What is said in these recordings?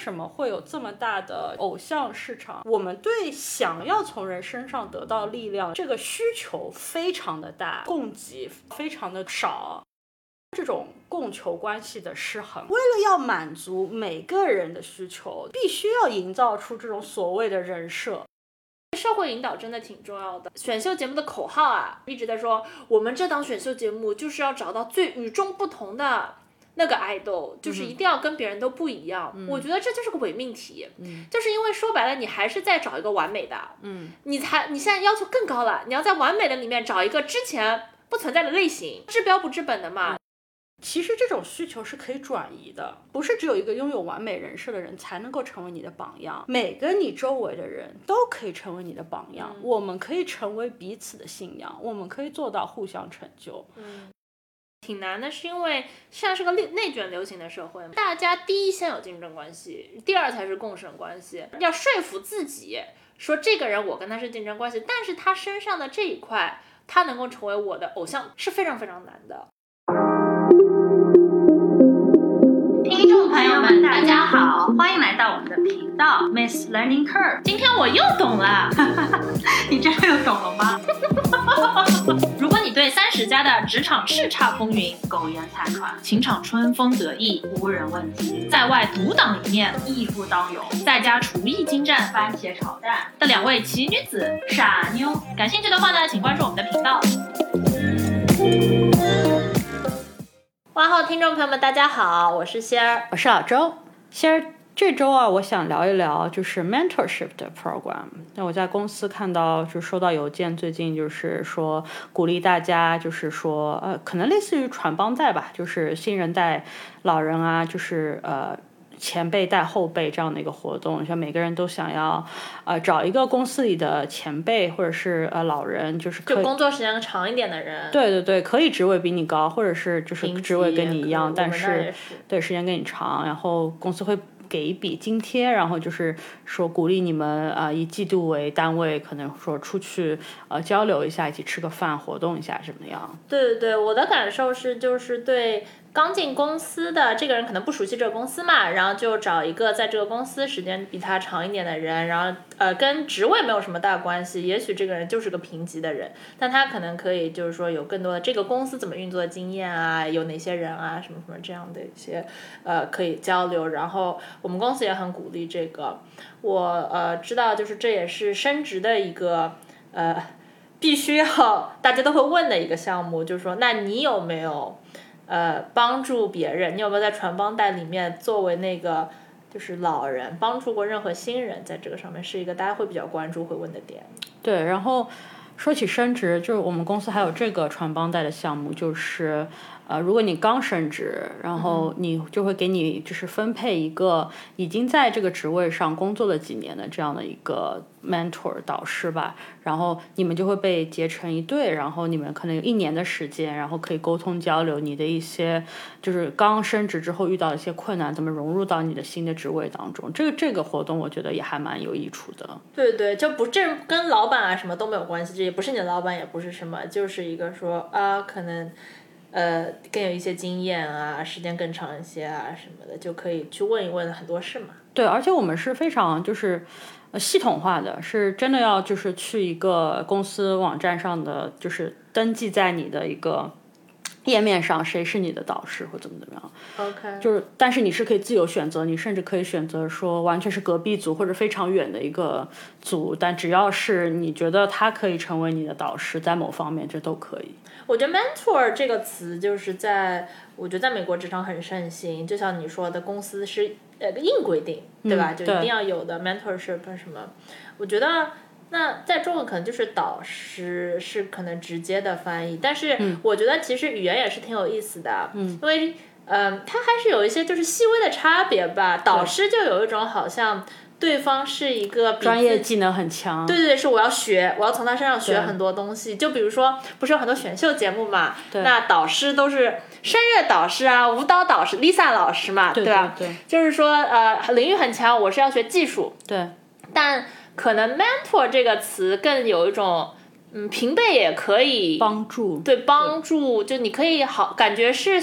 什么会有这么大的偶像市场？我们对想要从人身上得到力量这个需求非常的大，供给非常的少。这种供求关系的失衡，为了要满足每个人的需求，必须要营造出这种所谓的人设。社会引导真的挺重要的。选秀节目的口号啊，一直在说，我们这档选秀节目就是要找到最与众不同的那个爱豆，就是一定要跟别人都不一样。我觉得这就是个伪命题，就是因为说白了，你还是在找一个完美的，嗯，你才你现在要求更高了，你要在完美的里面找一个之前不存在的类型，治标不治本的嘛。其实这种需求是可以转移的，不是只有一个拥有完美人设的人才能够成为你的榜样，每个你周围的人都可以成为你的榜样。我们可以成为彼此的信仰，我们可以做到互相成就。嗯，挺难的，是因为现在是个内内卷流行的社会嘛，大家第一先有竞争关系，第二才是共生关系。要说服自己说这个人我跟他是竞争关系，但是他身上的这一块他能够成为我的偶像是非常非常难的。听众朋友们，大家好，欢迎来到我们的频道 Miss Learning Curve。今天我又懂了，你真的又懂了吗？如果你对三十加的职场叱咤风云、苟延残喘、情场春风得意、无人问津，在外独当一面、义不当有、在家厨艺精湛、番茄炒蛋。的两位奇女子傻妞，感兴趣的话呢，请关注我们的频道。哇好，听众朋友们，大家好，我是仙儿，我是老周。仙儿，这周啊，我想聊一聊就是 mentorship 的 program。那我在公司看到，就收到邮件，最近就是说鼓励大家，就是说呃，可能类似于传帮带吧，就是新人带老人啊，就是呃。前辈带后辈这样的一个活动，像每个人都想要，呃，找一个公司里的前辈或者是呃老人，就是就工作时间长一点的人。对对对，可以职位比你高，或者是就是职位跟你一样，但是对时间跟你长，然后公司会给一笔津贴，然后就是说鼓励你们啊，以季度为单位，可能说出去呃交流一下，一起吃个饭，活动一下什么样？对对对，我的感受是就是对。刚进公司的这个人可能不熟悉这个公司嘛，然后就找一个在这个公司时间比他长一点的人，然后呃跟职位没有什么大关系，也许这个人就是个平级的人，但他可能可以就是说有更多的这个公司怎么运作的经验啊，有哪些人啊什么什么这样的一些呃可以交流，然后我们公司也很鼓励这个，我呃知道就是这也是升职的一个呃必须要大家都会问的一个项目，就是说那你有没有？呃，帮助别人，你有没有在传帮带里面作为那个就是老人，帮助过任何新人？在这个上面是一个大家会比较关注、会问的点。对，然后说起升职，就是我们公司还有这个传帮带的项目，就是呃，如果你刚升职，然后你就会给你就是分配一个已经在这个职位上工作了几年的这样的一个。mentor 导师吧，然后你们就会被结成一对，然后你们可能有一年的时间，然后可以沟通交流你的一些，就是刚升职之后遇到一些困难，怎么融入到你的新的职位当中。这个这个活动我觉得也还蛮有益处的。对对，就不这跟老板啊什么都没有关系，这也不是你的老板，也不是什么，就是一个说啊，可能呃更有一些经验啊，时间更长一些啊什么的，就可以去问一问很多事嘛。对，而且我们是非常就是。系统化的是真的要就是去一个公司网站上的，就是登记在你的一个页面上，谁是你的导师或怎么怎么样。OK，就是但是你是可以自由选择，你甚至可以选择说完全是隔壁组或者非常远的一个组，但只要是你觉得他可以成为你的导师，在某方面这都可以。我觉得 mentor 这个词就是在我觉得在美国职场很盛行，就像你说的，公司是。呃，个硬规定，对吧？就一定要有的 mentorship 什么？我觉得那在中文可能就是导师是可能直接的翻译，但是我觉得其实语言也是挺有意思的，嗯因为嗯，它还是有一些就是细微的差别吧。导师就有一种好像对方是一个专业技能很强，对对对，是我要学，我要从他身上学很多东西。就比如说，不是有很多选秀节目嘛？那导师都是。声乐导师啊，舞蹈导师，Lisa 老师嘛，对吧？对，就是说，呃，领域很强，我是要学技术。对，但可能 mentor 这个词更有一种，嗯，平辈也可以帮助，对，帮助，就你可以好感觉是，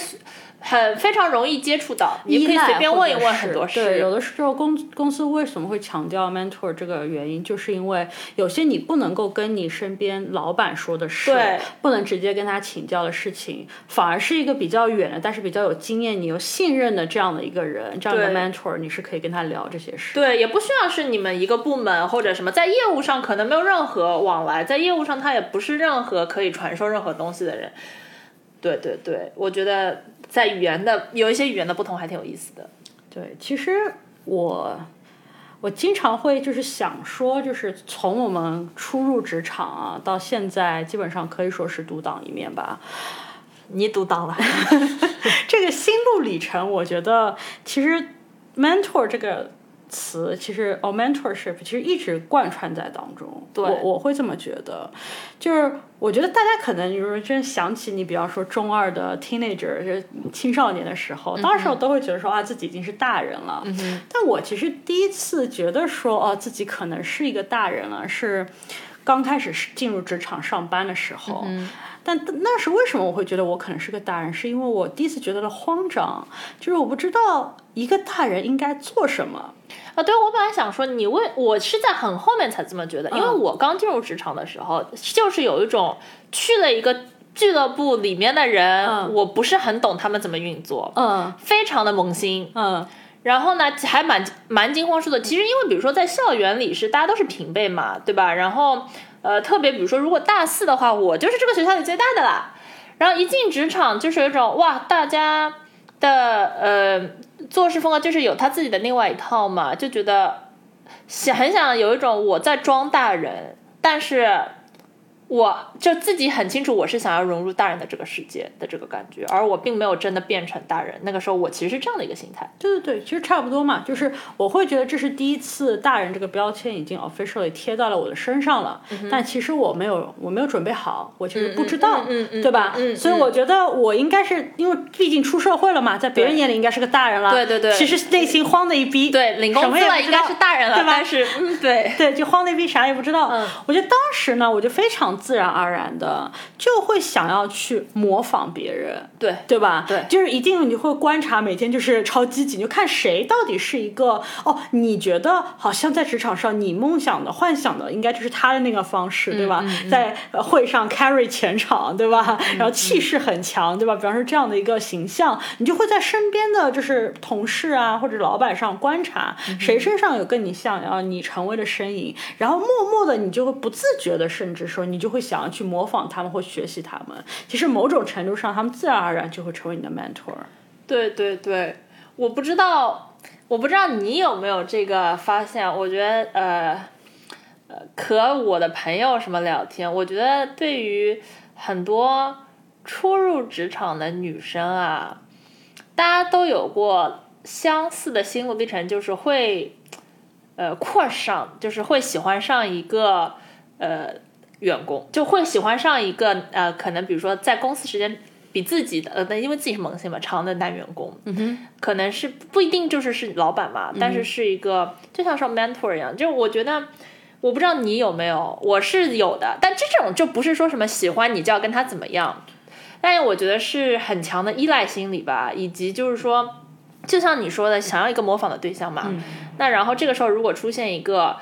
很非常容易接触到，你可以随便问一问很多事。对，有的时候公公司为什么会强调 mentor 这个原因，就是因为有些你不能够跟你身边老板说的事，对，不能直接跟他请教的事情，反而是一个比较远的，但是比较有经验、你有信任的这样的一个人，这样的 mentor，你是可以跟他聊这些事。对，也不需要是你们一个部门或者什么，在业务上可能没有任何往来，在业务上他也不是任何可以传授任何东西的人。对对对，我觉得在语言的有一些语言的不同还挺有意思的。对，其实我我经常会就是想说，就是从我们初入职场啊到现在，基本上可以说是独当一面吧。你独当了，这个心路历程，我觉得其实 mentor 这个。词其实哦，mentorship 其实一直贯穿在当中。对，我我会这么觉得，就是我觉得大家可能就是真想起你，比方说中二的 teenager，就是青少年的时候，当时我都会觉得说啊，自己已经是大人了。嗯但我其实第一次觉得说哦，自己可能是一个大人了，是刚开始进入职场上班的时候。嗯。但那是为什么我会觉得我可能是个大人？是因为我第一次觉得了慌张，就是我不知道一个大人应该做什么。啊，对，我本来想说你为我是在很后面才这么觉得，因为我刚进入职场的时候，就是有一种去了一个俱乐部里面的人，我不是很懂他们怎么运作，嗯，非常的萌新，嗯，然后呢还蛮蛮惊慌失措。其实因为比如说在校园里是大家都是平辈嘛，对吧？然后呃，特别比如说如果大四的话，我就是这个学校里最大的啦。然后一进职场就是有一种哇，大家的呃。做事风格就是有他自己的另外一套嘛，就觉得想很想有一种我在装大人，但是。我就自己很清楚，我是想要融入大人的这个世界的这个感觉，而我并没有真的变成大人。那个时候，我其实是这样的一个心态。对对对，其实差不多嘛，就是我会觉得这是第一次大人这个标签已经 officially 贴到了我的身上了，但其实我没有，我没有准备好，我其实不知道，嗯嗯对吧？所以我觉得我应该是因为毕竟出社会了嘛，在别人眼里应该是个大人了。对对对，其实内心慌的一逼。对，领工资了应该是大人了，对吧？但是，嗯，对对，就慌的一逼，啥也不知道。嗯，我觉得当时呢，我就非常自然而然。的就会想要去模仿别人，对对吧？对，就是一定你会观察，每天就是超积极，就看谁到底是一个哦，你觉得好像在职场上你梦想的、幻想的，应该就是他的那个方式，对吧？在会上 carry 全场，对吧？然后气势很强，对吧？比方说这样的一个形象，你就会在身边的就是同事啊或者老板上观察，谁身上有跟你像啊你成为的身影，然后默默的你就会不自觉的，甚至说你就就会想要去模。仿他们或学习他们，其实某种程度上，他们自然而然就会成为你的 mentor。对对对，我不知道，我不知道你有没有这个发现？我觉得，呃，呃，和我的朋友什么聊天，我觉得对于很多初入职场的女生啊，大家都有过相似的心路历程，就是会，呃，扩上，就是会喜欢上一个，呃。员工就会喜欢上一个呃，可能比如说在公司时间比自己的呃，因为自己是萌新嘛，长的男员工，嗯哼，可能是不一定就是是老板嘛，但是是一个就像说 mentor 一样，就是我觉得我不知道你有没有，我是有的，但这种就不是说什么喜欢你就要跟他怎么样，但是我觉得是很强的依赖心理吧，以及就是说，就像你说的，想要一个模仿的对象嘛，那然后这个时候如果出现一个。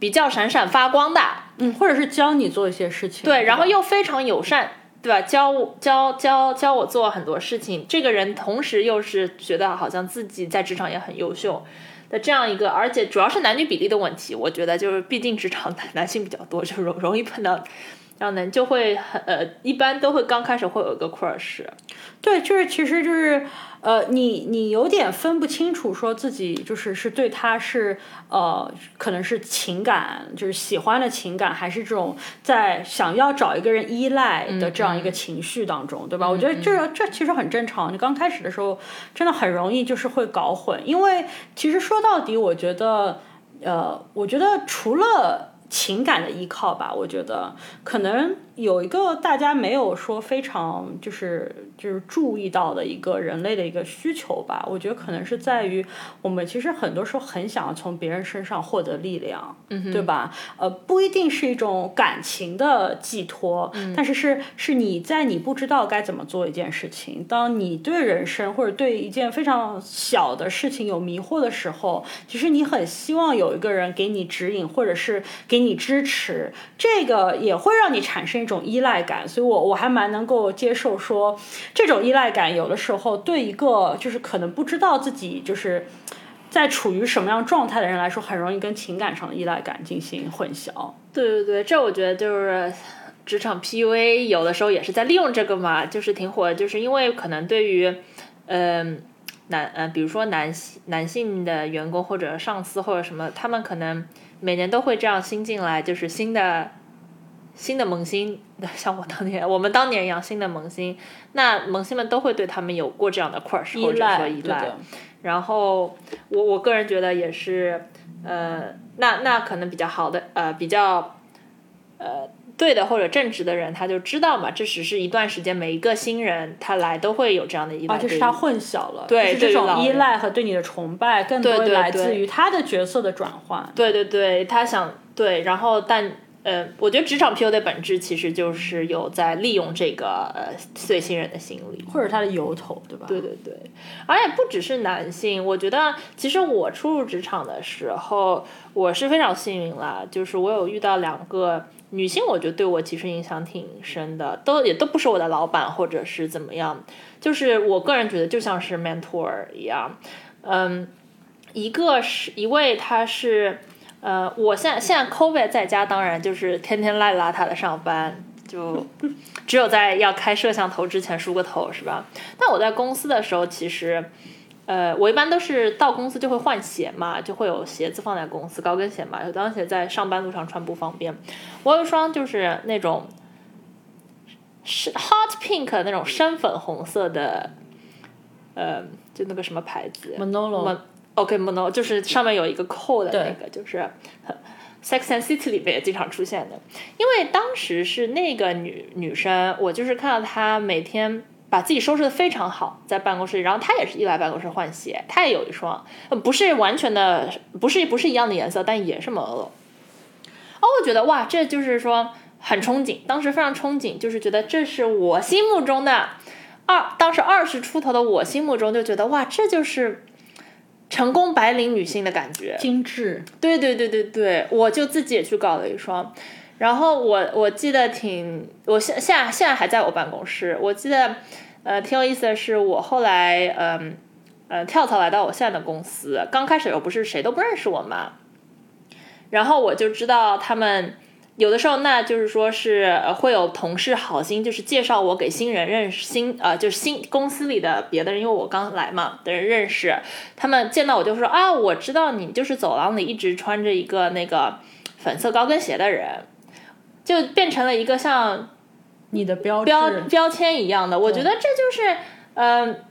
比较闪闪发光的，嗯，或者是教你做一些事情，对，然后又非常友善，对吧？教我教教教我做很多事情，这个人同时又是觉得好像自己在职场也很优秀的这样一个，而且主要是男女比例的问题，我觉得就是毕竟职场男男性比较多，就容容易碰到，然后呢就会很呃，一般都会刚开始会有一个 crush，对，就是其实就是。呃，你你有点分不清楚，说自己就是是对他是呃，可能是情感，就是喜欢的情感，还是这种在想要找一个人依赖的这样一个情绪当中，对吧？我觉得这这其实很正常。你刚开始的时候，真的很容易就是会搞混，因为其实说到底，我觉得，呃，我觉得除了情感的依靠吧，我觉得。可能有一个大家没有说非常就是就是注意到的一个人类的一个需求吧，我觉得可能是在于我们其实很多时候很想要从别人身上获得力量，嗯，对吧？呃，不一定是一种感情的寄托，但是是是你在你不知道该怎么做一件事情，当你对人生或者对一件非常小的事情有迷惑的时候，其实你很希望有一个人给你指引，或者是给你支持，这个也会让你产生一种依赖感。所以我我还蛮能够接受说，这种依赖感有的时候对一个就是可能不知道自己就是在处于什么样状态的人来说，很容易跟情感上的依赖感进行混淆。对对对，这我觉得就是职场 PUA 有的时候也是在利用这个嘛，就是挺火的，就是因为可能对于嗯。男呃，比如说男性男性的员工或者上司或者什么，他们可能每年都会这样新进来，就是新的新的萌新，像我当年我们当年一样新的萌新，那萌新们都会对他们有过这样的 crush 或者说依赖。然后我我个人觉得也是，呃，那那可能比较好的呃比较呃。对的或者正直的人，他就知道嘛，这只是一段时间，每一个新人他来都会有这样的依赖，就是他混淆了，对这种依赖和对你的崇拜，更多来自于他的角色的转换。对对对，他想对，然后但呃，我觉得职场 PUA 的本质其实就是有在利用这个呃碎新人的心理，或者他的由头，对吧？对对对，而且不只是男性，我觉得其实我初入职场的时候，我是非常幸运啦，就是我有遇到两个。女性，我觉得对我其实影响挺深的，都也都不是我的老板或者是怎么样，就是我个人觉得就像是 mentor 一样，嗯，一个是一位他是，呃，我现在现在 covid 在家，当然就是天天赖邋遢的上班，就 只有在要开摄像头之前梳个头是吧？但我在公司的时候其实。呃，我一般都是到公司就会换鞋嘛，就会有鞋子放在公司，高跟鞋嘛，有高跟鞋在上班路上穿不方便。我有一双就是那种是 hot pink 那种深粉红色的，呃，就那个什么牌子，Manolo，OK，Manolo 就是上面有一个扣的那个，就是 Sex and City 里面也经常出现的。因为当时是那个女女生，我就是看到她每天。把自己收拾的非常好，在办公室里，然后她也是一来办公室换鞋，她也有一双，不是完全的，不是不是一样的颜色，但也是 m o 哦，我觉得哇，这就是说很憧憬，当时非常憧憬，就是觉得这是我心目中的二，当时二十出头的我心目中就觉得哇，这就是成功白领女性的感觉，精致，对对对对对，我就自己也去搞了一双。然后我我记得挺，我现现在现在还在我办公室。我记得，呃，挺有意思的是，我后来，嗯，呃，跳槽来到我现在的公司。刚开始又不是谁都不认识我嘛，然后我就知道他们有的时候，那就是说是会有同事好心，就是介绍我给新人认识，新呃，就是新公司里的别的人，因为我刚来嘛的人认识。他们见到我就说啊，我知道你就是走廊里一直穿着一个那个粉色高跟鞋的人。就变成了一个像你的标标标签一样的，我觉得这就是嗯，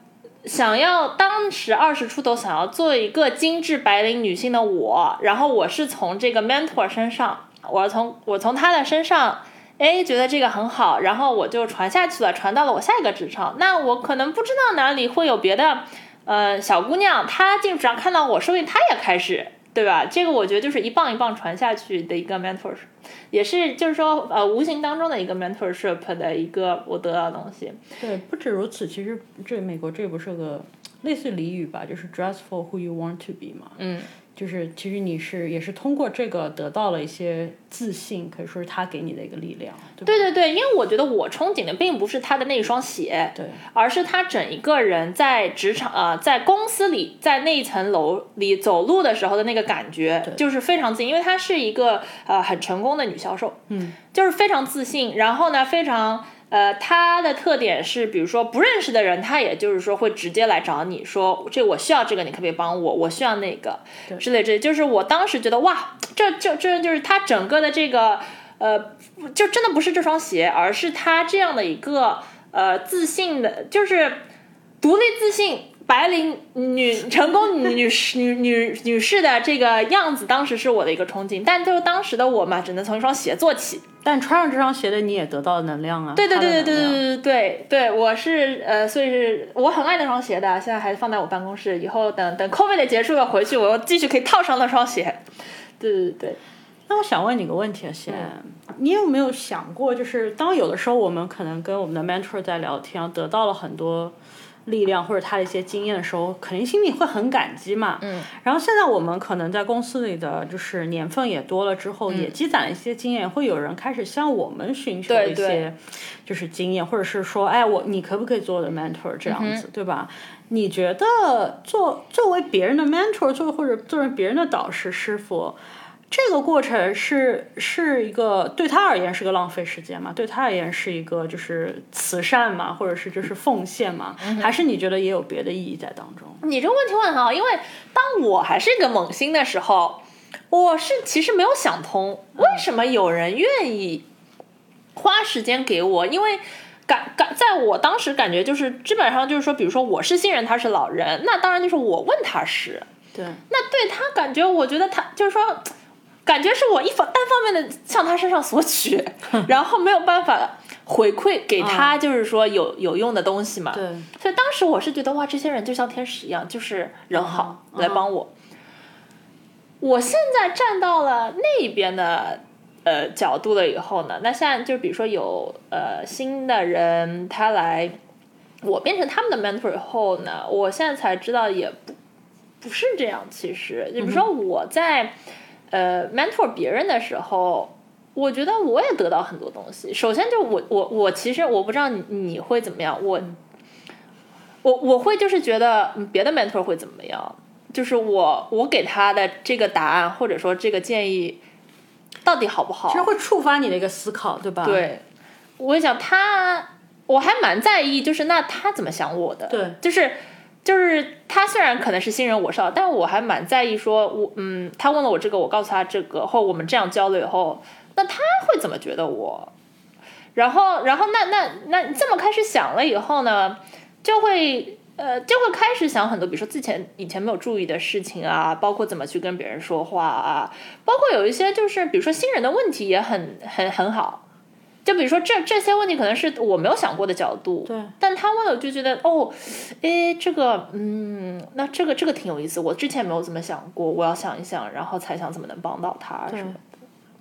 想要当时二十出头想要做一个精致白领女性的我，然后我是从这个 mentor 身上，我从我从他的身上，哎，觉得这个很好，然后我就传下去了，传到了我下一个职场，那我可能不知道哪里会有别的呃小姑娘，她进职场看到我，说不定她也开始。对吧？这个我觉得就是一棒一棒传下去的一个 mentorship，也是就是说呃无形当中的一个 mentorship 的一个我得到的东西。对，不止如此，其实这美国这不是个类似俚语吧？就是 dress for who you want to be 嘛。嗯。就是其实你是也是通过这个得到了一些自信，可以说是他给你的一个力量。对对对，因为我觉得我憧憬的并不是他的那一双鞋，对，而是他整一个人在职场呃在公司里在那一层楼里走路的时候的那个感觉，就是非常自信，因为她是一个呃很成功的女销售，嗯，就是非常自信，然后呢非常。呃，他的特点是，比如说不认识的人，他也就是说会直接来找你说，这我需要这个，你可不可以帮我？我需要那个之类之类。就是我当时觉得，哇，这这这就是他整个的这个，呃，就真的不是这双鞋，而是他这样的一个呃自信的，就是独立自信。白领女 成功女女士女女女士的这个样子，当时是我的一个憧憬。但就是当时的我嘛，只能从一双鞋做起。但穿上这双鞋的你也得到了能量啊！对对对对对对对对对，我是呃，所以是我很爱那双鞋的，现在还放在我办公室。以后等等 COVID 结束了回去，我又继续可以套上那双鞋。对对对，那我想问你个问题啊，先，嗯你有没有想过，就是当有的时候我们可能跟我们的 mentor 在聊天，得到了很多力量或者他的一些经验的时候，肯定心里会很感激嘛。嗯。然后现在我们可能在公司里的就是年份也多了之后，也积攒了一些经验，会有人开始向我们寻求一些就是经验，或者是说，哎，我你可不可以做我的 mentor 这样子，对吧？你觉得做作为别人的 mentor，作为或者作为别人的导师师傅，这个过程是是一个对他而言是个浪费时间嘛？对他而言是一个就是慈善嘛，或者是就是奉献嘛？还是你觉得也有别的意义在当中？你这个问题问得很好，因为当我还是一个猛星的时候，我是其实没有想通为什么有人愿意花时间给我，因为。感感，在我当时感觉就是基本上就是说，比如说我是新人，他是老人，那当然就是我问他是，对，那对他感觉，我觉得他就是说，感觉是我一方单方面的向他身上索取，然后没有办法回馈给他，就是说有有用的东西嘛。对，所以当时我是觉得哇，这些人就像天使一样，就是人好、嗯来帮我。我现在站到了那边的呃角度了以后呢，那现在就比如说有呃新的人他来，我变成他们的 mentor 以后呢，我现在才知道也不不是这样。其实，就比如说我在、呃 mentor 别人的时候。我觉得我也得到很多东西。首先，就我我我其实我不知道你你会怎么样，我我我会就是觉得嗯别的 mentor 会怎么样，就是我我给他的这个答案或者说这个建议到底好不好？其实会触发你的一个思考，对吧？对，我会想他，我还蛮在意，就是那他怎么想我的？对，就是就是他虽然可能是新人，我是，但我还蛮在意说，我嗯，他问了我这个，我告诉他这个，后我们这样交流以后，那他会怎么觉得我？然后，然后那那那这么开始想了以后呢，就会。呃，就会开始想很多，比如说之前以前没有注意的事情啊，包括怎么去跟别人说话啊，包括有一些就是比如说新人的问题也很很很好，就比如说这这些问题可能是我没有想过的角度，对，但他问了我就觉得哦，诶，这个嗯，那这个这个挺有意思，我之前没有这么想过，我要想一想，然后才想怎么能帮到他什么的。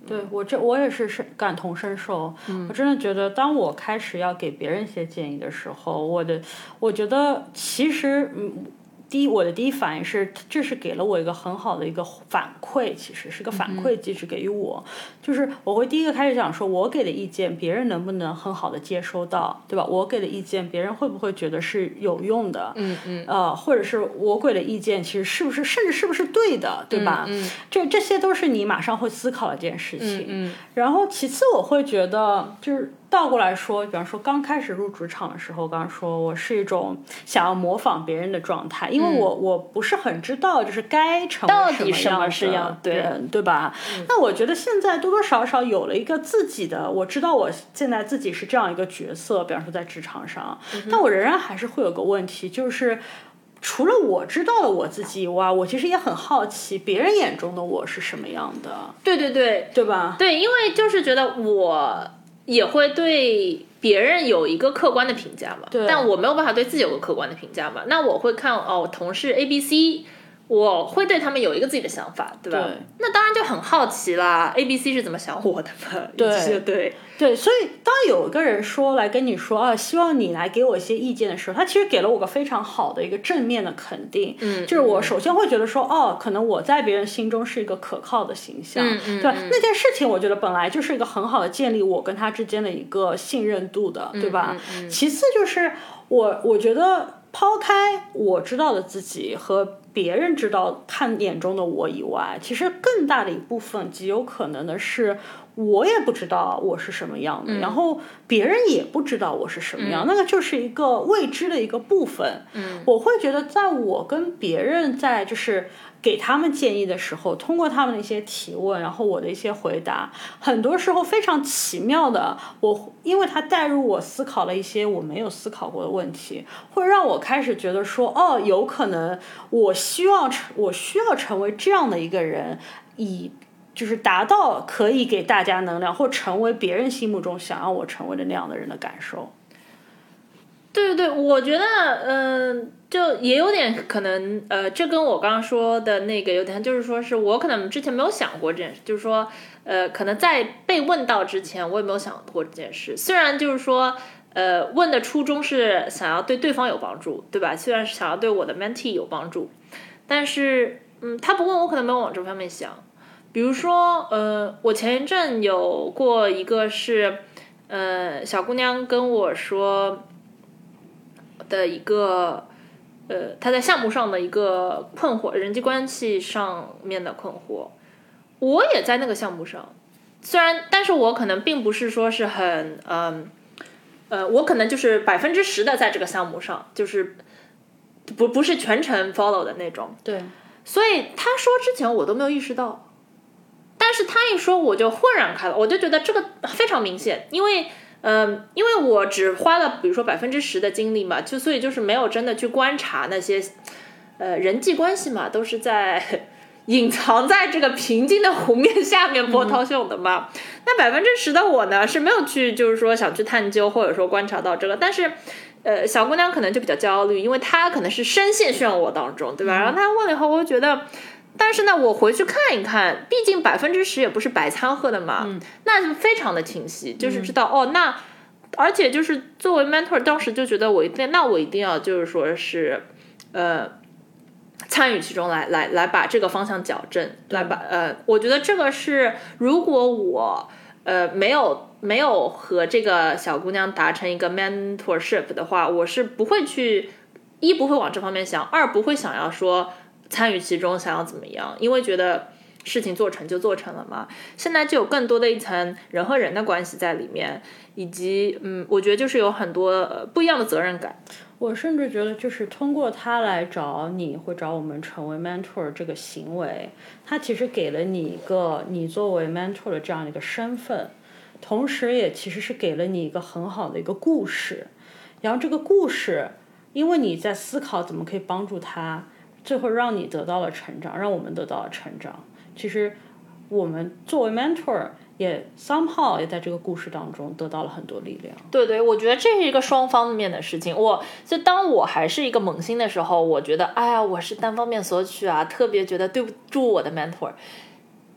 对我这我也是深感同身受，我真的觉得当我开始要给别人一些建议的时候，我的我觉得其实嗯。第一，我的第一反应是，这是给了我一个很好的一个反馈，其实是个反馈机制给予我，就是我会第一个开始讲说，我给的意见，别人能不能很好的接收到，对吧？我给的意见，别人会不会觉得是有用的？嗯嗯，呃，或者是我给的意见，其实是不是，甚至是不是对的，对吧？嗯这这些都是你马上会思考的一件事情。嗯然后其次，我会觉得就是倒过来说，比方说刚开始入职场的时候，刚刚说我是一种想要模仿别人的状态，因为我、我不是很知道就是该成到底什么什样的是样对人，对吧？那我觉得现在多多少少有了一个自己的，我知道我现在自己是这样一个角色，比方说在职场上，但我仍然还是会有个问题，就是。除了我知道了我自己以外，我其实也很好奇别人眼中的我是什么样的，对对对对吧？对，因为就是觉得我也会对别人有一个客观的评价嘛，但我没有办法对自己有个客观的评价嘛，那我会看哦，同事 A、B、C。我会对他们有一个自己的想法，对吧？对那当然就很好奇啦，A、B、C 是怎么想我的嘛？对 对对，所以当有一个人说来跟你说啊，希望你来给我一些意见的时候，他其实给了我个非常好的一个正面的肯定。嗯就是我首先会觉得说，哦，可能我在别人心中是一个可靠的形象，嗯嗯对吧？那件事情我觉得本来就是一个很好的建立我跟他之间的一个信任度的，对吧？嗯其次就是我我觉得抛开我知道的自己和别人知道看眼中的我以外，其实更大的一部分极有可能的是。我也不知道我是什么样的，然后别人也不知道我是什么样，那个就是一个未知的一个部分。嗯，我会觉得，在我跟别人在就是给他们建议的时候，通过他们的一些提问，然后我的一些回答，很多时候非常奇妙的，我因为他带入我思考了一些我没有思考过的问题，会让我开始觉得说，哦，有可能我希望成，我需要成为这样的一个人，以就是达到可以给大家能量，或成为别人心目中想要我成为的那样的人的感受。对对对，我觉得，嗯、就也有点可能，呃，这跟我刚刚说的那个有点，就是说是我可能之前没有想过这件事，就是说，呃，可能在被问到之前，我也没有想过这件事。虽然就是说，呃，问的初衷是想要对对方有帮助，对吧？虽然是想要对我的 mentee 有帮助，但是，嗯，他不问我，可能没有往这方面想。比如说，呃，我前一阵有过一个是，呃，小姑娘跟我说。的一个呃，他在项目上的一个困惑，人际关系上面的困惑。我也在那个项目上，虽然，但是我可能并不是说是很嗯呃我可能就是百分之十的在这个项目上，就是不不是全程 follow 的那种。对，所以他说之前我都没有意识到，但是他一说我就豁然开朗，我就觉得这个非常明显，因为。嗯，因为我只花了比如说百分之十的精力嘛，就所以就是没有真的去观察那些，呃，人际关系嘛，都是在隐藏在这个平静的湖面下面波涛汹涌的嘛。那百分之十的我呢，是没有去就是说想去探究或者说观察到这个，但是，呃，小姑娘可能就比较焦虑，因为她可能是深陷漩涡当中，对吧？然后她问了以后，我就觉得。但是呢，我回去看一看，毕竟百分之十也不是白掺和的嘛，那就非常的清晰，就是知道、哦，那而且就是作为 mentor，当时就觉得我一定，那我一定要就是说是，呃，参与其中来来来把这个方向矫正，来把呃，我觉得这个是如果我呃没有没有和这个小姑娘达成一个 mentorship 的话，我是不会去一不会往这方面想，二不会想要说。参与其中，想要怎么样？因为觉得事情做成就做成了嘛。现在就有更多的一层人和人的关系在里面，以及嗯，我觉得就是有很多、不一样的责任感。我甚至觉得，就是通过他来找你，或找我们成为 mentor 这个行为，他其实给了你一个你作为 mentor 的这样的一个身份，同时也其实是给了你一个很好的一个故事。然后这个故事，因为你在思考怎么可以帮助他。最后让你得到了成长，让我们得到了成长。其实，我们作为 mentor 也 somehow 也在这个故事当中得到了很多力量。对对，我觉得这是一个双方面的事情。我就当我还是一个萌新的时候，我觉得哎呀，我是单方面索取啊，特别觉得对不住我的 mentor。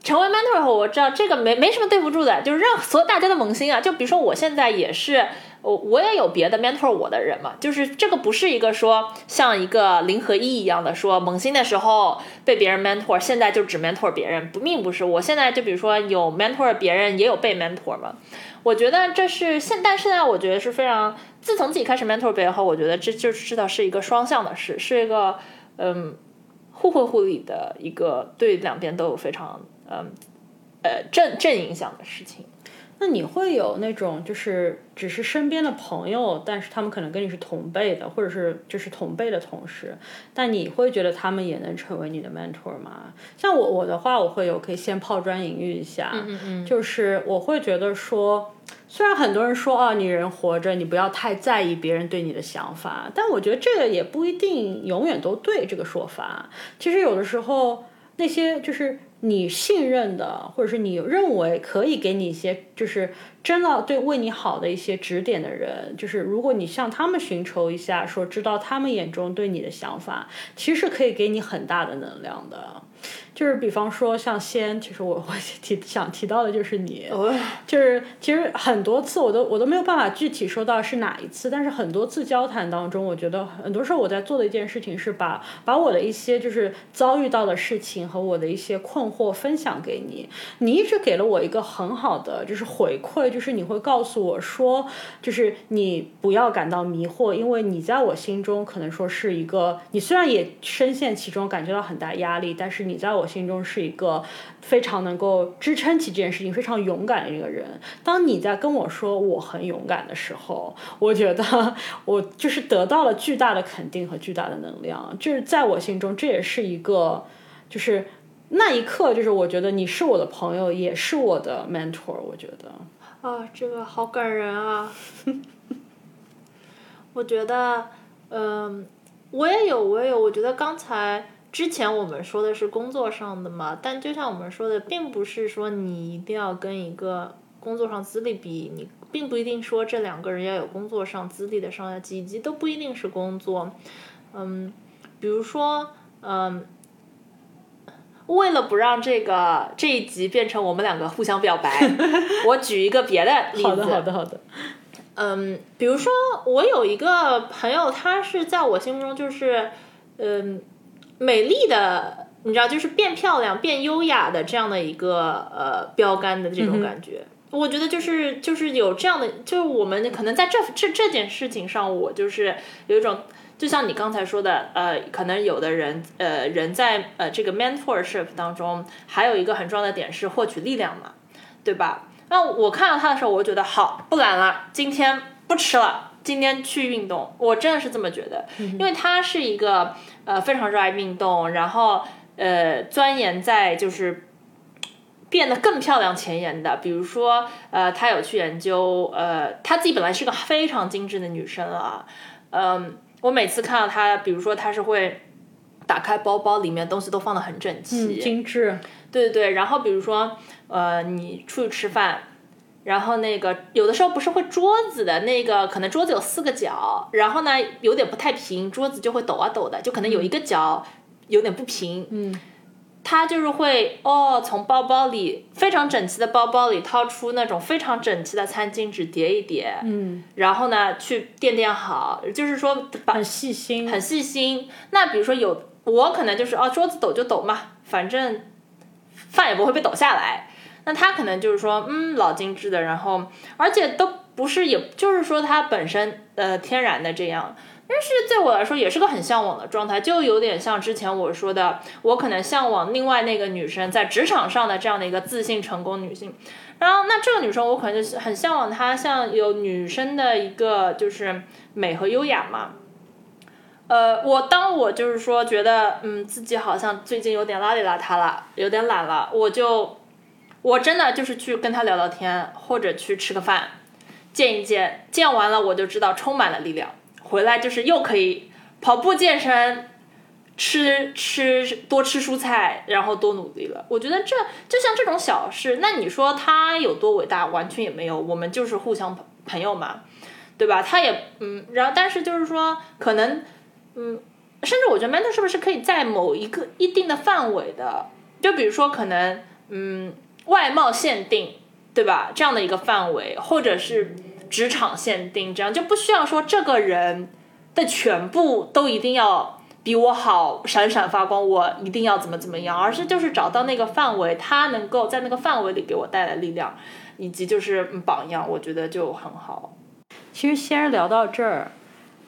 成为 mentor 后，我知道这个没没什么对不住的，就是让所有大家的萌新啊。就比如说我现在也是。我我也有别的 mentor 我的人嘛，就是这个不是一个说像一个零和一一样的说萌新的时候被别人 mentor，现在就只 mentor 别人，不并不是。我现在就比如说有 mentor 别人，也有被 mentor 嘛。我觉得这是现，但现在我觉得是非常，自从自己开始 mentor 别人后，我觉得这就是知道是一个双向的事，是一个嗯互惠互利的一个对两边都有非常嗯呃正正影响的事情。那你会有那种就是只是身边的朋友，但是他们可能跟你是同辈的，或者是就是同辈的同事，但你会觉得他们也能成为你的 mentor 吗？像我我的话，我会有可以先抛砖引玉一下，嗯嗯，就是我会觉得说，虽然很多人说啊，你人活着，你不要太在意别人对你的想法，但我觉得这个也不一定永远都对这个说法。其实有的时候那些就是。你信任的，或者是你认为可以给你一些，就是真的对为你好的一些指点的人，就是如果你向他们寻求一下，说知道他们眼中对你的想法，其实可以给你很大的能量的。就是比方说像先，其实我我提想提到的就是你，就是其实很多次我都我都没有办法具体说到是哪一次，但是很多次交谈当中，我觉得很多时候我在做的一件事情是把把我的一些就是遭遇到的事情和我的一些困惑分享给你，你一直给了我一个很好的就是回馈，就是你会告诉我说，就是你不要感到迷惑，因为你在我心中可能说是一个，你虽然也深陷其中，感觉到很大压力，但是你在我心中是一个非常能够支撑起这件事情、非常勇敢的一个人。当你在跟我说我很勇敢的时候，我觉得我就是得到了巨大的肯定和巨大的能量。就是在我心中，这也是一个。就是那一刻，就是我觉得你是我的朋友，也是我的 mentor。我觉得啊，这个好感人啊！我觉得，嗯，我也有，我也有。我觉得刚才之前我们说的是工作上的嘛，但就像我们说的，并不是说你一定要跟一个工作上资历比，你并不一定说这两个人要有工作上资历的上下级，以及都不一定是工作。嗯，比如说，嗯，为了不让这个这一集变成我们两个互相表白，我举一个别的例子。好的，好的，好的。嗯，比如说，我有一个朋友，他是在我心目中就是，嗯，美丽的，你知道，就是变漂亮、变优雅的这样的一个呃标杆的这种感觉。我觉得就是就是有这样的，就是我们可能在这这这件事情上，我就是有一种。就像你刚才说的，呃，可能有的人，呃，人在呃这个 mentorship 当中，还有一个很重要的点是获取力量嘛，对吧？那我看到他的时候，我就觉得好，不懒了，今天不吃了，今天去运动，我真的是这么觉得，因为他是一个呃非常热爱运动，然后呃钻研在就是变得更漂亮前沿的，比如说呃他有去研究，呃他自己本来是个非常精致的女生啊，嗯。我每次看到他，比如说他是会打开包包，里面东西都放的很整齐、精致。对对对，然后比如说，呃，你出去吃饭，然后那个有的时候不是会桌子的那个，可能桌子有四个角，然后呢有点不太平，桌子就会抖啊抖的，就可能有一个角有点不平。嗯。他就是会哦，从包包里非常整齐的包包里掏出那种非常整齐的餐巾纸叠一叠，嗯，然后呢去垫垫好，就是说很细心，很细心。那比如说有我可能就是哦，桌子抖就抖嘛，反正饭也不会被抖下来。那他可能就是说嗯，老精致的，然后而且都不是，也就是说他本身呃天然的这样。但是对我来说也是个很向往的状态，就有点像之前我说的，我可能向往另外那个女生在职场上的这样的一个自信成功女性。然后那这个女生我可能就很向往她像有女生的一个就是美和优雅嘛。呃，我当我就是说觉得嗯自己好像最近有点邋里邋遢了，有点懒了，我就我真的就是去跟她聊聊天，或者去吃个饭，见一见，见完了我就知道充满了力量。回来就是又可以跑步健身，吃吃多吃蔬菜，然后多努力了。我觉得这就像这种小事，那你说他有多伟大？完全也没有，我们就是互相朋友嘛，对吧？他也嗯，然后但是就是说，可能嗯，甚至我觉得 mentor 是不是可以在某一个一定的范围的，就比如说可能嗯，外貌限定，对吧？这样的一个范围，或者是。职场限定，这样就不需要说这个人的全部都一定要比我好，闪闪发光，我一定要怎么怎么样，而是就是找到那个范围，他能够在那个范围里给我带来力量，以及就是榜样，我觉得就很好。其实先聊到这儿，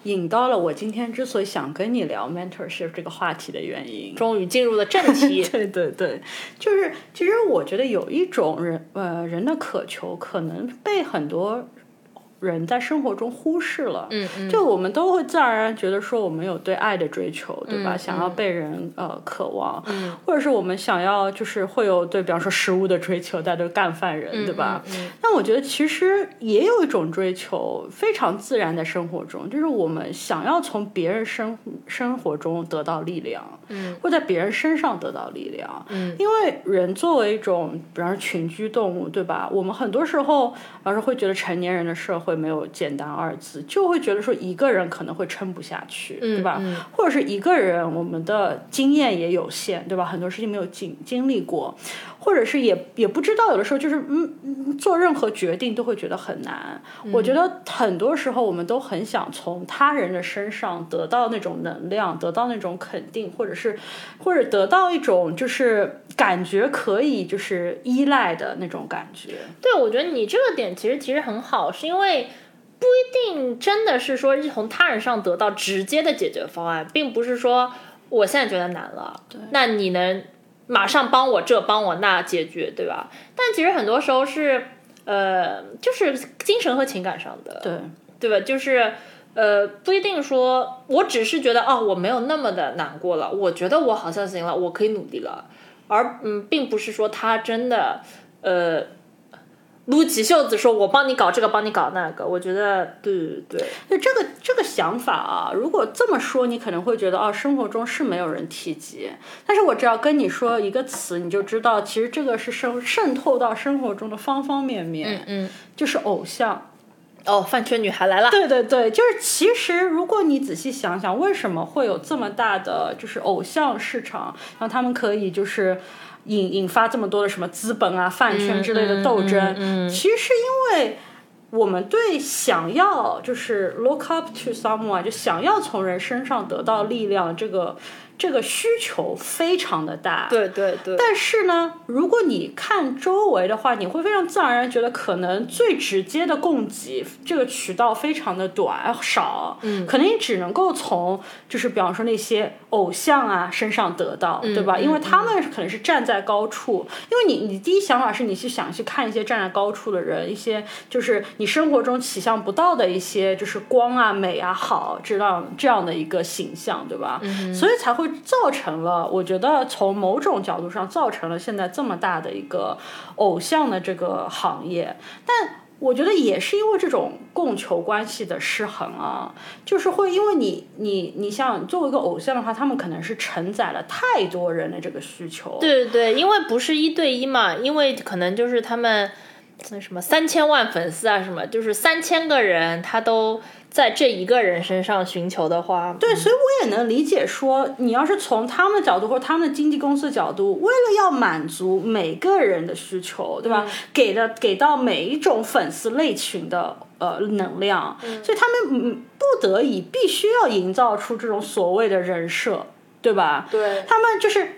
引到了我今天之所以想跟你聊 mentorship 这个话题的原因。终于进入了正题。对对对，就是其实我觉得有一种人呃人的渴求，可能被很多。人在生活中忽视了，嗯嗯，就我们都会自然而然觉得说我们有对爱的追求，对吧？想要被人呃渴望，嗯，或者是我们想要就是会有对，比方说食物的追求，大家都干饭人，对吧？那我觉得其实也有一种追求非常自然在生活中，就是我们想要从别人生生活中得到力量，嗯，或在别人身上得到力量，嗯，因为人作为一种比方说群居动物，对吧？我们很多时候而是会觉得成年人的社会。没有简单二字，就会觉得说一个人可能会撑不下去，对吧？或者是一个人，我们的经验也有限，对吧？很多事情没有经经历过。或者是也也不知道，有的时候就是嗯，做任何决定都会觉得很难。我觉得很多时候我们都很想从他人的身上得到那种能量，得到那种肯定，或者是或者得到一种就是感觉可以就是依赖的那种感觉。对，我觉得你这个点其实其实很好，是因为不一定真的是说从他人上得到直接的解决方案，并不是说我现在觉得难了，那你能。马上帮我这帮我那解决，对吧？但其实很多时候是，呃，就是精神和情感上的，对对吧？就是，呃，不一定说，我只是觉得哦，我没有那么的难过了，我觉得我好像行了，我可以努力了，而嗯，并不是说他真的呃撸起袖子说我帮你搞这个，帮你搞那个。我觉得对对对，就这个这个想法啊，如果这么说，你可能会觉得哦，生活中是没有人提及。但是我只要跟你说一个词，你就知道，其实这个是渗渗透到生活中的方方面面。嗯，就是偶像。哦，饭圈女孩来了。对对对，就是其实如果你仔细想想，为什么会有这么大的就是偶像市场，让他们可以就是引引发这么多的什么资本啊、饭圈之类的斗争？嗯，其实是因为我们对想要就是 look up to someone，就想要从人身上得到力量这个。这个需求非常的大，对对对。但是呢，如果你看周围的话，你会非常自然而然觉得，可能最直接的供给这个渠道非常的短少，嗯，可能你只能够从就是比方说那些偶像啊身上得到，对吧？因为他们可能是站在高处，因为你你第一想法是你去想去看一些站在高处的人，一些就是你生活中起象不到的一些就是光啊、美啊、好这样这样的一个形象，对吧？嗯，所以才会。造成了，我觉得从某种角度上造成了现在这么大的一个偶像的这个行业，但我觉得也是因为这种供求关系的失衡啊，就是会因为你你你像作为一个偶像的话，他们可能是承载了太多人的这个需求。对对对，因为不是一对一嘛，因为可能就是他们那什么三千万粉丝啊，什么就是三千个人他都。在这一个人身上寻求的话，对，所以我也能理解说，你要是从他们的角度或者他们的经纪公司的角度，为了要满足每个人的需求，对吧？给的给到每一种粉丝类群的呃能量，所以他们嗯不得已必须要营造出这种所谓的人设，对吧？对，他们就是。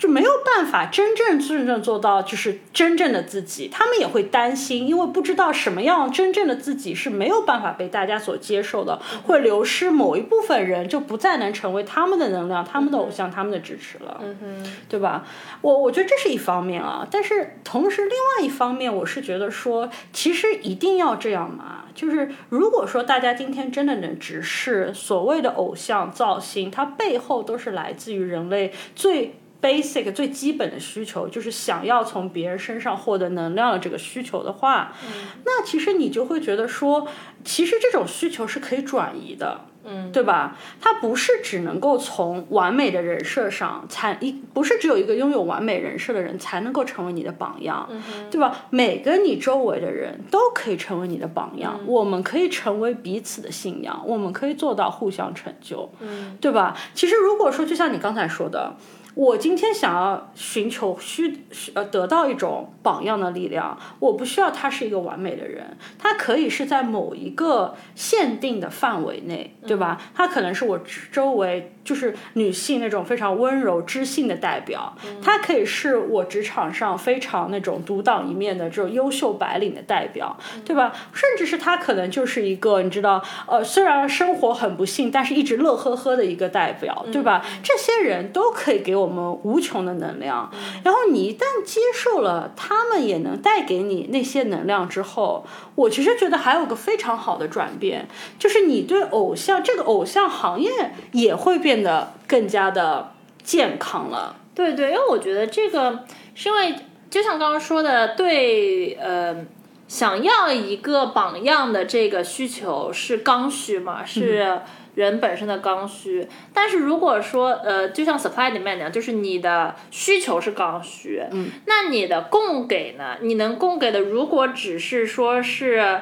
就没有办法真正真正做到，就是真正的自己。他们也会担心，因为不知道什么样真正的自己是没有办法被大家所接受的，会流失某一部分人，就不再能成为他们的能量、他们的偶像、他们的支持了。嗯哼，对吧？我我觉得这是一方面啊，但是同时另外一方面，我是觉得说，其实一定要这样嘛。就是如果说大家今天真的能直视所谓的偶像造型，它背后都是来自于人类最。Basic 最基本的需求就是想要从别人身上获得能量的这个需求的话，那其实你就会觉得说，其实这种需求是可以转移的，嗯，对吧？它不是只能够从完美的人设上才一，不是只有一个拥有完美人设的人才能够成为你的榜样，对吧？每个你周围的人都可以成为你的榜样，我们可以成为彼此的信仰，我们可以做到互相成就，嗯，对吧？其实如果说就像你刚才说的。我今天想要寻求需呃得到一种榜样的力量，我不需要他是一个完美的人，他可以是在某一个限定的范围内，对吧？他可能是我周围就是女性那种非常温柔知性的代表，他可以是我职场上非常那种独当一面的这种优秀白领的代表，对吧？甚至是他可能就是一个你知道呃虽然生活很不幸，但是一直乐呵呵的一个代表，对吧？这些人都可以给我。我们无穷的能量，然后你一旦接受了他们也能带给你那些能量之后，我其实觉得还有个非常好的转变，就是你对偶像这个偶像行业也会变得更加的健康了。对对，因为我觉得这个是因为就像刚刚说的，对呃，想要一个榜样的这个需求是刚需嘛，是。人本身的刚需，但是如果说呃，就像 supply demand 那样，就是你的需求是刚需，嗯，那你的供给呢？你能供给的，如果只是说是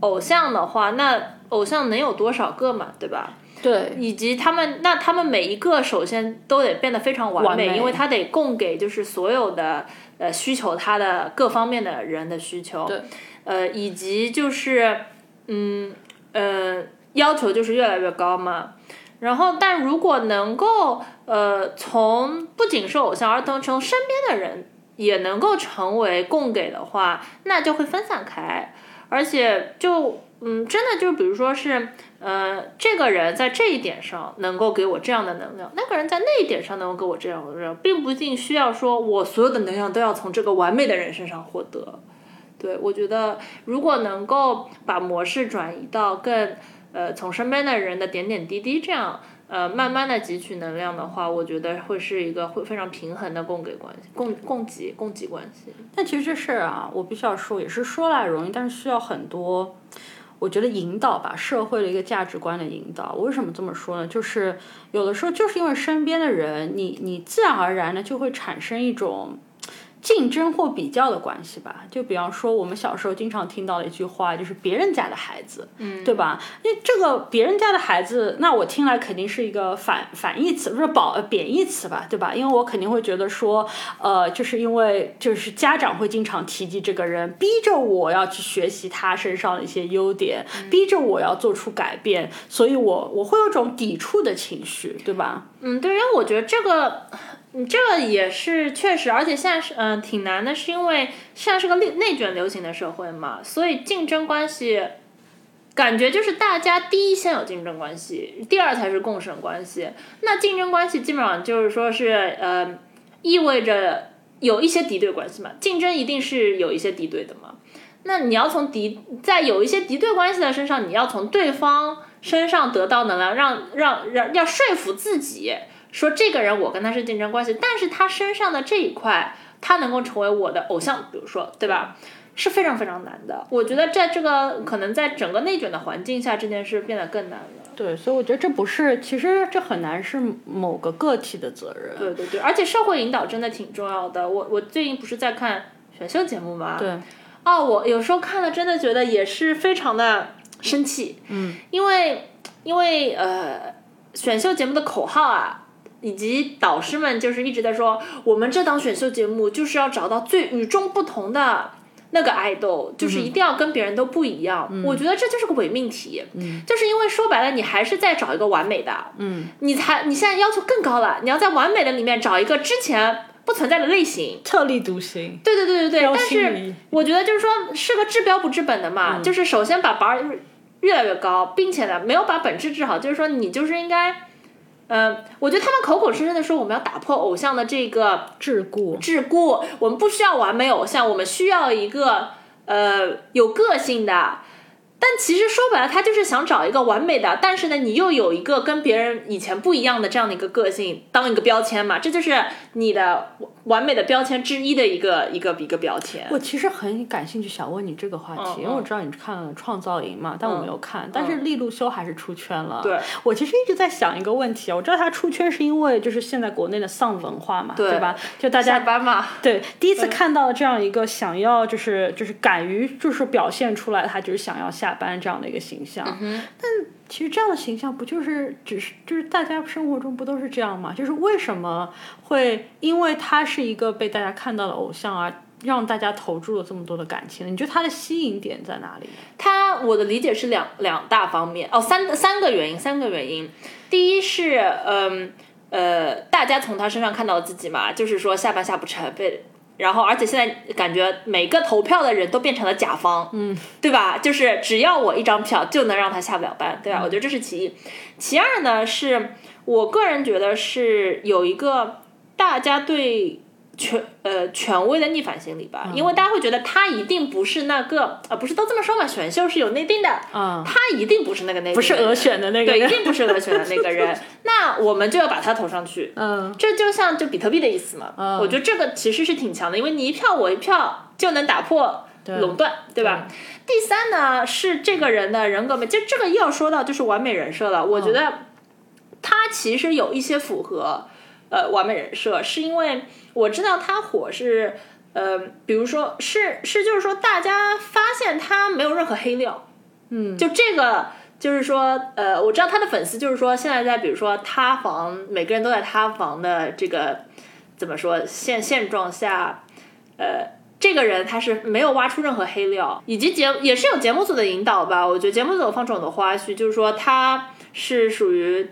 偶像的话，那偶像能有多少个嘛？对吧？对，以及他们，那他们每一个首先都得变得非常完美，因为他得供给就是所有的呃需求，他的各方面的人的需求，对，呃，以及就是嗯呃。要求就是越来越高嘛，然后，但如果能够，呃，从不仅是偶像，而从从身边的人也能够成为供给的话，那就会分散开，而且就，嗯，真的就比如说是，呃，这个人在这一点上能够给我这样的能量，那个人在那一点上能够给我这样的能量，并不一定需要说我所有的能量都要从这个完美的人身上获得。对我觉得，如果能够把模式转移到更。呃从身边的人的点点滴滴这样。呃，慢慢的汲取能量的话，我觉得会是一个会非常平衡的供给关系，供供给供给关系。但其实这事儿啊，我必须要说，也是说来容易，但是需要很多，我觉得引导吧，社会的一个价值观的引导。为什么这么说呢？就是有的时候就是因为身边的人，你你自然而然的就会产生一种。竞争或比较的关系吧，就比方说我们小时候经常听到的一句话，就是别人家的孩子，嗯，对吧？因为这个别人家的孩子，那我听来肯定是一个反反义词，不是褒贬义词吧，对吧？因为我肯定会觉得说，呃，就是因为就是家长会经常提及这个人，逼着我要去学习他身上的一些优点，逼着我要做出改变，所以我我会有种抵触的情绪，对吧？嗯，对，因为我觉得这个。你这个也是确实，而且现在是嗯挺难的，是因为现在是个内内卷流行的社会嘛，所以竞争关系感觉就是大家第一先有竞争关系，第二才是共生关系。那竞争关系基本上就是说是呃意味着有一些敌对关系嘛，竞争一定是有一些敌对的嘛。那你要从敌在有一些敌对关系的身上，你要从对方身上得到能量，让让让要说服自己。说这个人我跟他是竞争关系，但是他身上的这一块，他能够成为我的偶像，比如说，对吧？是非常非常难的。我觉得在这个可能在整个内卷的环境下，这件事变得更难了。对，所以我觉得这不是，其实这很难是某个个体的责任。对对对，而且社会引导真的挺重要的。我我最近不是在看选秀节目吗？对。哦，我有时候看了真的觉得也是非常的生气。嗯。因为因为呃，选秀节目的口号啊。以及导师们就是一直在说，我们这档选秀节目就是要找到最与众不同的那个爱豆，就是一定要跟别人都不一样。我觉得这就是个伪命题，就是因为说白了，你还是在找一个完美的，嗯，你才你现在要求更高了，你要在完美的里面找一个之前不存在的类型，特立独行。对对对对对，但是我觉得就是说是个治标不治本的嘛，就是首先把 bar 越来越高，并且呢没有把本质治好，就是说你就是应该。嗯，我觉得他们口口声声的说我们要打破偶像的这个桎梏，桎梏，我们不需要完美偶像，我们需要一个呃有个性的。但其实说白了，他就是想找一个完美的，但是呢，你又有一个跟别人以前不一样的这样的一个个性，当一个标签嘛，这就是你的完美的标签之一的一个一个一个标签。我其实很感兴趣，想问你这个话题，因为我知道你看了《创造营》嘛，但我没有看。但是利路修还是出圈了。对，我其实一直在想一个问题，我知道他出圈是因为就是现在国内的丧文化嘛，对吧？就大家下班嘛，对，第一次看到了这样一个想要就是就是敢于就是表现出来，他就是想要下。下班这样的一个形象，但其实这样的形象不就是只是就是大家生活中不都是这样吗？就是为什么会因为他是一个被大家看到的偶像而让大家投注了这么多的感情？你觉得他的吸引点在哪里？他我的理解是两两大方面哦，三三个原因，三个原因。第一是嗯呃，大家从他身上看到自己嘛，就是说下班下不成被。然后，而且现在感觉每个投票的人都变成了甲方，嗯，对吧？就是只要我一张票就能让他下不了班，对吧？我觉得这是其一。其二呢，是我个人觉得是有一个大家对。权呃权威的逆反心理吧，因为大家会觉得他一定不是那个啊，不是都这么说嘛？选秀是有内定的，嗯，他一定不是那个内定，不是俄选的那个，对，一定不是俄选的那个人。那我们就要把他投上去，嗯，这就像就比特币的意思嘛。嗯，我觉得这个其实是挺强的，因为你一票我一票就能打破垄断，对吧？第三呢是这个人的人格美，就这个又要说到就是完美人设了。我觉得他其实有一些符合。呃，完美人设是因为我知道他火是，呃，比如说是是就是说大家发现他没有任何黑料，嗯，就这个就是说，呃，我知道他的粉丝就是说现在在比如说塌房，每个人都在塌房的这个怎么说现现状下，呃，这个人他是没有挖出任何黑料，以及节也是有节目组的引导吧，我觉得节目组放出很多花絮，就是说他是属于。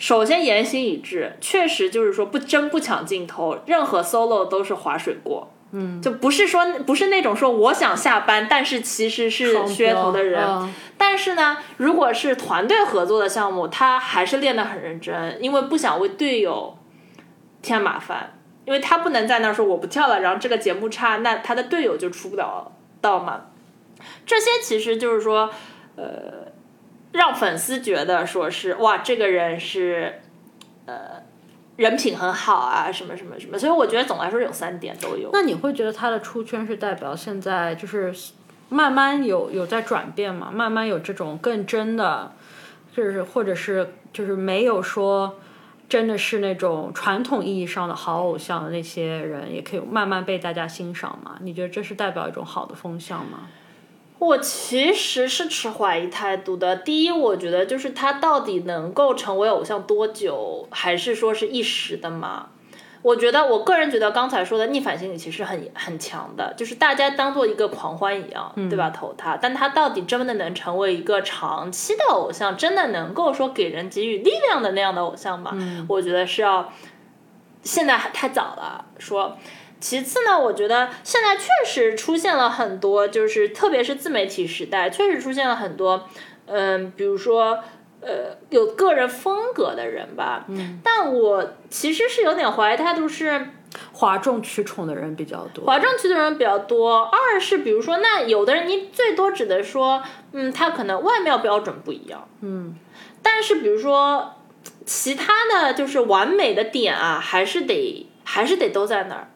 首先言行一致，确实就是说不争不抢镜头，任何 solo 都是划水过，嗯，就不是说不是那种说我想下班，但是其实是噱头的人。但是呢，如果是团队合作的项目，他还是练得很认真，因为不想为队友添麻烦，因为他不能在那说我不跳了，然后这个节目差，那他的队友就出不了道嘛。这些其实就是说，呃。让粉丝觉得说是哇，这个人是呃人品很好啊，什么什么什么。所以我觉得总来说有三点都有。那你会觉得他的出圈是代表现在就是慢慢有有在转变嘛？慢慢有这种更真的，就是或者是就是没有说真的是那种传统意义上的好偶像的那些人，也可以慢慢被大家欣赏嘛？你觉得这是代表一种好的风向吗？我其实是持怀疑态度的。第一，我觉得就是他到底能够成为偶像多久，还是说是一时的嘛？我觉得，我个人觉得刚才说的逆反心理其实很很强的，就是大家当做一个狂欢一样，对吧？投他，但他到底真的能成为一个长期的偶像，真的能够说给人给予力量的那样的偶像吗？我觉得是要，现在还太早了。说。其次呢，我觉得现在确实出现了很多，就是特别是自媒体时代，确实出现了很多，嗯，比如说，呃，有个人风格的人吧。嗯。但我其实是有点怀疑态度，是哗众取宠的人比较多。哗众取宠的人比较多。二是比如说，那有的人你最多只能说，嗯，他可能外貌标准不一样。嗯。但是比如说，其他的就是完美的点啊，还是得还是得都在那儿。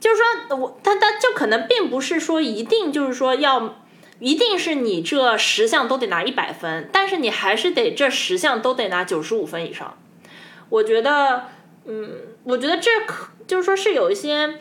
就是说，我他他就可能并不是说一定就是说要，一定是你这十项都得拿一百分，但是你还是得这十项都得拿九十五分以上。我觉得，嗯，我觉得这可就是说是有一些，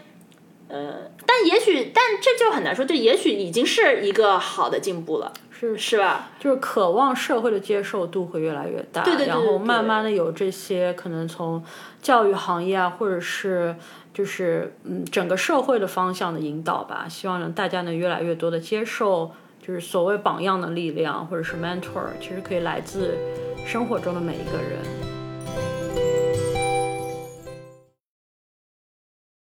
呃，但也许，但这就很难说，就也许已经是一个好的进步了，是是吧？就是渴望社会的接受度会越来越大，对对对，然后慢慢的有这些可能从教育行业啊，或者是。就是嗯，整个社会的方向的引导吧，希望能大家能越来越多的接受，就是所谓榜样的力量，或者是 mentor，其实可以来自生活中的每一个人。